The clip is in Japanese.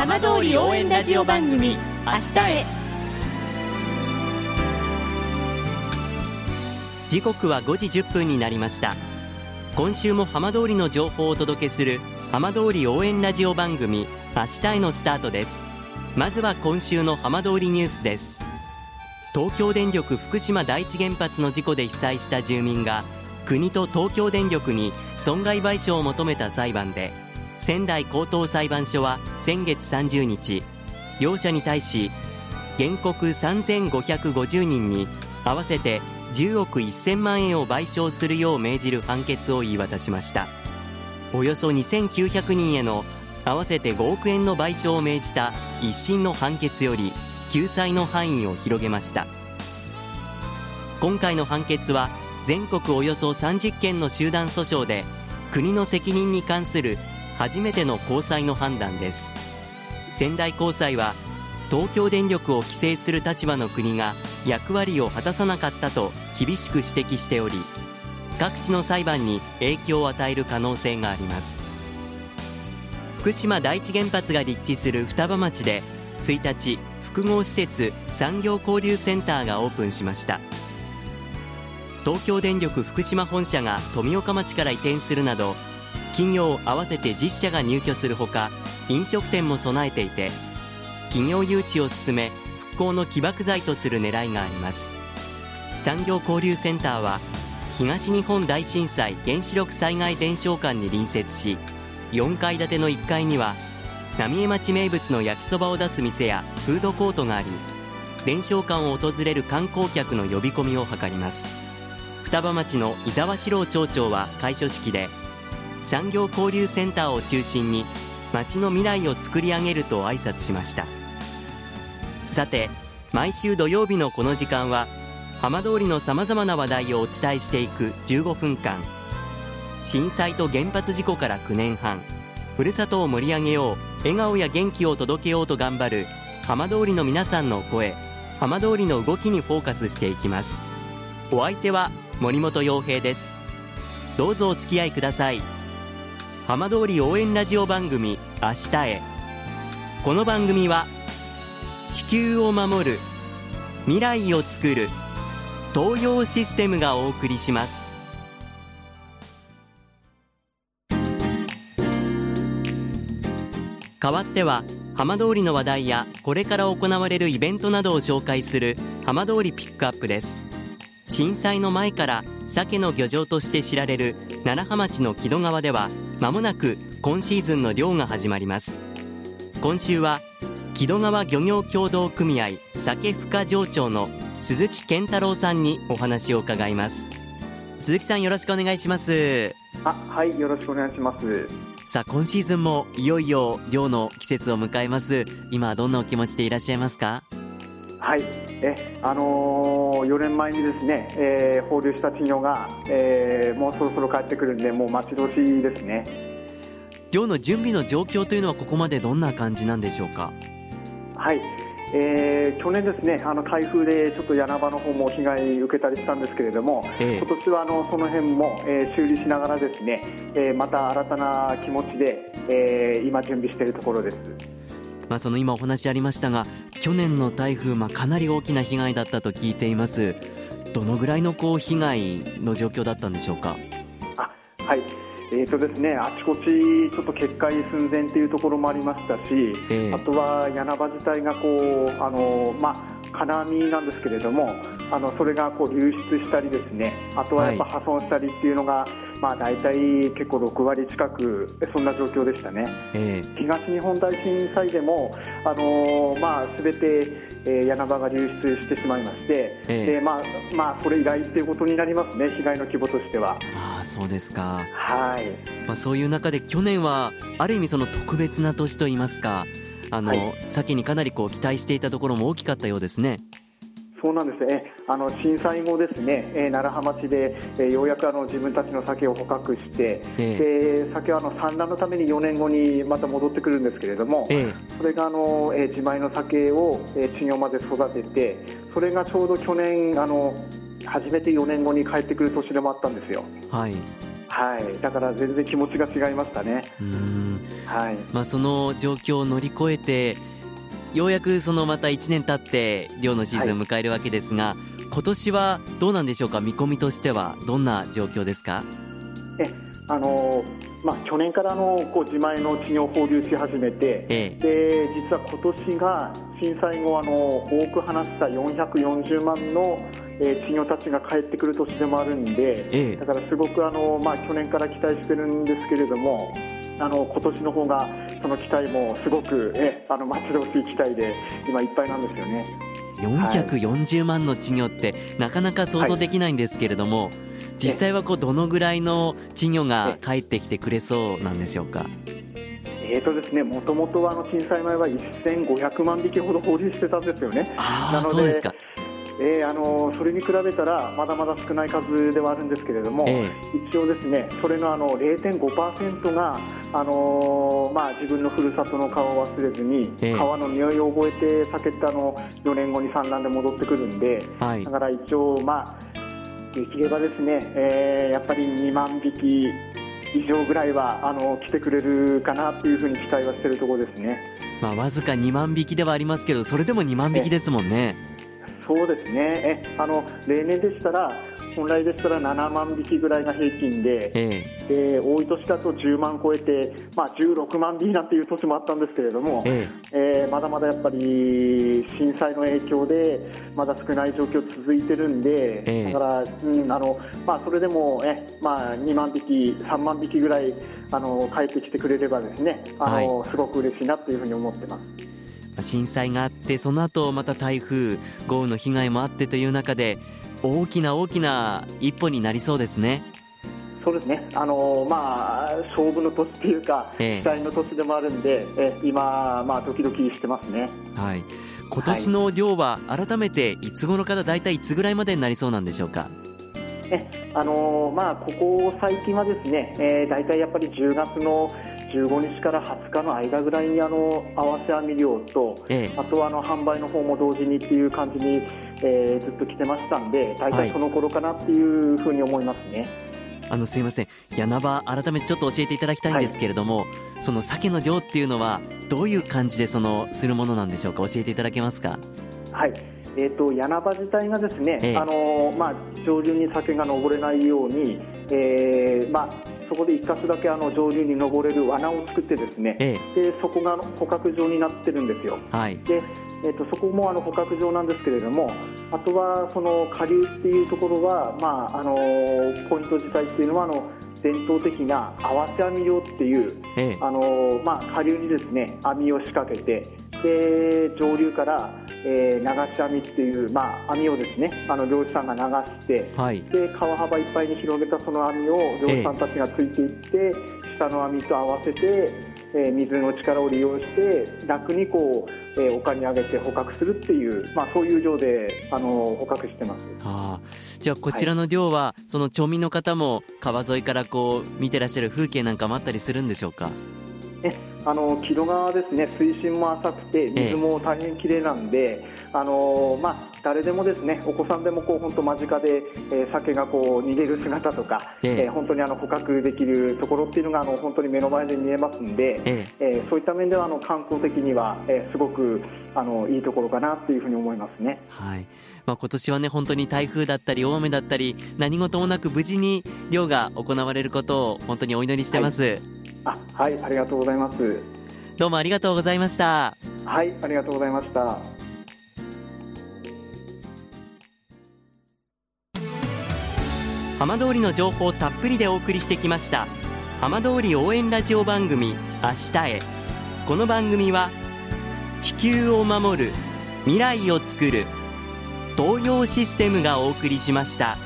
浜通り応援ラジオ番組「明日へ」時刻は5時1分になりました。今週も浜通りの情報をお届けする浜通り応援ラジオ番組明日へのスタートです。まずは今週の浜通りニュースです。東京電力福島第一原発の事故で被災した住民が国と東京電力に損害賠償を求めた裁判で仙台高等裁判所は先月30日両者に対し原告3550人に合わせて10億1000万円を賠償するよう命じる判決を言い渡しました。およそ2900人への合わせて5億円の賠償を命じた一審の判決より救済の範囲を広げました。今回の判決は全国およそ30件の集団訴訟で国の責任に関する初めての高裁の判断です。仙台高裁は東京電力を規制する立場の国が役割を果たさなかったと厳しく指摘しており各地の裁判に影響を与える可能性があります。福島第一原発が立地する双葉町で1日複合施設産業交流センターがオープンしました。東京電力福島本社が富岡町から移転するなど企業合わせて10社が入居するほか飲食店も備えていて企業誘致を進め復興の起爆剤とする狙いがあります。産業交流センターは東日本大震災原子力災害伝承館に隣接し4階建ての1階には浪江町名物の焼きそばを出す店やフードコートがあり伝承館を訪れる観光客の呼び込みを図ります。双葉町の伊沢史郎町長は開所式で産業交流センターを中心に町の未来を作り上げると挨拶しました。さて毎週土曜日のこの時間は浜通りのさまざまな話題をお伝えしていく15分間。震災と原発事故から9年半。ふるさとを盛り上げよう笑顔や元気を届けようと頑張る浜通りの皆さんの声。浜通りの動きにフォーカスしていきます。お相手は森本洋平です。どうぞお付き合いください。浜通り応援ラジオ番組明日へ。この番組は地球を守る未来をつくる東洋システムがお送りします。代わっては浜通りの話題やこれから行われるイベントなどを紹介する浜通りピックアップです。震災の前から鮭の漁場として知られる楢葉町の木戸川ではまもなく今シーズンの漁が始まります。今週は木戸川漁業協同組合酒深場長の鈴木健太郎さんにお話を伺います。鈴木さんよろしくお願いします。あはいよろしくお願いします。さあ今シーズンもいよいよ漁の季節を迎えます。今どんなお気持ちでいらっしゃいますか？はい。えあのー、4年前にですね、えー、放流した稚魚が、えー、もうそろそろ帰ってくるんでもう待ち遠しいですね。漁の準備の状況というのはここまでどんな感じなんでしょうか？はい。えー、去年、ですねあの台風でちょっと柳場の方も被害受けたりしたんですけれども、えー、今年はあのその辺も、えー、修理しながらですね、えー、また新たな気持ちで、えー、今、準備しているところです。まあ、その今お話ありましたが去年の台風、まあ、かなり大きな被害だったと聞いています。どのぐらいのこう被害の状況だったんでしょうか？あはい。えーとですね、あちこちちょっと決壊寸前というところもありましたし、えー、あとは柳場自体がこうあの、まあ、金網なんですけれどもあのそれがこう流出したりですねあとはやっぱ破損したりっていうのが、はい、まあ、大体結構6割近くそんな状況でしたね、えー、東日本大震災でもあの、まあ、全て、えー、柳場が流出してしまいまして、えー、まあまあ、それ以来ということになりますね被害の規模としては。あそうですか、はい。まあ、そういう中で去年はある意味その特別な年といいますかあの、はい、先にかなりこう期待していたところも大きかったようですね。そうなんです。ねあの震災後、ですね、えー、楢葉町で、えー、ようやくあの自分たちの酒を捕獲して、えー、で酒はあの産卵のために4年後にまた戻ってくるんですけれども、えー、それがあの、えー、自前の酒を、えー、稚魚まで育ててそれがちょうど去年あの初めて4年後に帰ってくる年でもあったんですよ。はい。はい、だから全然気持ちが違いましたね。うんはい。まあ、その状況を乗り越えてようやくそのまた1年経って漁のシーズンを迎えるわけですが、はい、今年はどうなんでしょうか？見込みとしては。どんな状況ですかえあのまあ、去年からのこう自前の稚魚を放流し始めて、ええ、で実は今年が震災後あの多く話した440万のえー、稚魚たちが帰ってくる年でもあるんで、ええ、だからすごくあの、まあ、去年から期待してるんですけれども、あの今年の方がその期待もすごく、えあの待ち遠しい期待で今いっぱいなんですよね。440万の稚魚って、なかなか想像できないんですけれども、はい、実際はこうどのぐらいの稚魚が帰ってきてくれそうなんでしょうか？えーとですね、もともとあの震災前は1500万匹ほど放流してたんですよね。なのでえー、あのそれに比べたらまだまだ少ない数ではあるんですけれども、えー、一応ですねそれのあの0.5%があのまあ、自分のふるさとの顔を忘れずに、えー、川の匂いを覚えて避けてあの4年後に産卵で戻ってくるんで、はい、だから一応、まあ、できればですね、えー、やっぱり2万匹以上ぐらいはあの来てくれるかなというふうに期待はしているところですね。まあ、わずか2万匹ではありますけどそれでも2万匹ですもんね。そうですね。えあの例年でしたら本来でしたら7万匹ぐらいが平均で、ええ。多い年だと10万超えて、まあ、16万匹なんていう年もあったんですけれども、ええ。ー、まだまだやっぱり震災の影響でまだ少ない状況続いてるんで、えだから、うんあのまあ、それでもえ、まあ、2万匹、3万匹ぐらいあの帰ってきてくれればですねあの、はい、すごく嬉しいなというふうに思ってます。震災があってその後また台風豪雨の被害もあってという中で大きな大きな一歩になりそうですね。そうですね、あのまあ、勝負の年っていうか、期待の年でもあるんで、え今、まあ、ドキドキしてますね。はい今年の量は改めていつ頃から大体いつぐらいまでになりそうなんでしょうか？えあのまあ、ここ最近はですね、えー、大体やっぱり10月の15日から20日の間ぐらいにあの合わせ網漁と、ええ、あとはあの販売の方も同時にっていう感じに、えー、ずっと来てましたんで大体その頃かなっていうふうに思いますね。あのすいません。柳場改めてちょっと教えていただきたいんですけれども、はい、その鮭の量っていうのはどういう感じでそのするものなんでしょうか教えていただけますか？はい。えーと、柳場自体がですね、ええ、あのまあ、上流に鮭が登れないように、えーまあ、そこで一箇所だけあの上流に登れる罠を作ってですね、ええ、でそこが捕獲場になってるんですよ。はい、でえーと、そこもあの捕獲場なんですけれどもあとはその下流っていうところは、まあ、あのポイント自体っていうのはあの伝統的な合わせ網漁っていう、ええ、あのまあ、下流にですね網を仕掛けてで上流から、えー、流し網っていう、まあ、網をですねあの漁師さんが流して、はい、で川幅いっぱいに広げたその網を漁師さんたちがついていって、えー、下の網と合わせて、えー、水の力を利用して楽にこう、えー、丘に上げて捕獲するっていう、まあ、そういう漁であの捕獲してます。あじゃあこちらの漁は、はい、その町民の方も川沿いからこう見てらっしゃる風景なんかもあったりするんでしょうか？えあの木戸川ですね水深も浅くて水も大変綺麗なんで、あのまあ、誰でもですねお子さんでもこう本当間近で、えー、鮭がこう逃げる姿とか、えー、本当にあの捕獲できるところっていうのがあの本当に目の前で見えますんで、ええ。ー、そういった面ではあの観光的には、えー、すごくあのいいところかなというふうに思いますね。はい。まあ、今年はね本当に台風だったり大雨だったり何事もなく無事に漁が行われることを本当にお祈りしてます。はいあはいありがとうございます。どうもありがとうございました。はいありがとうございました。浜通りの情報をたっぷりでお送りしてきました。浜通り応援ラジオ番組明日へ。この番組は地球を守る未来をつくる東洋システムがお送りしました。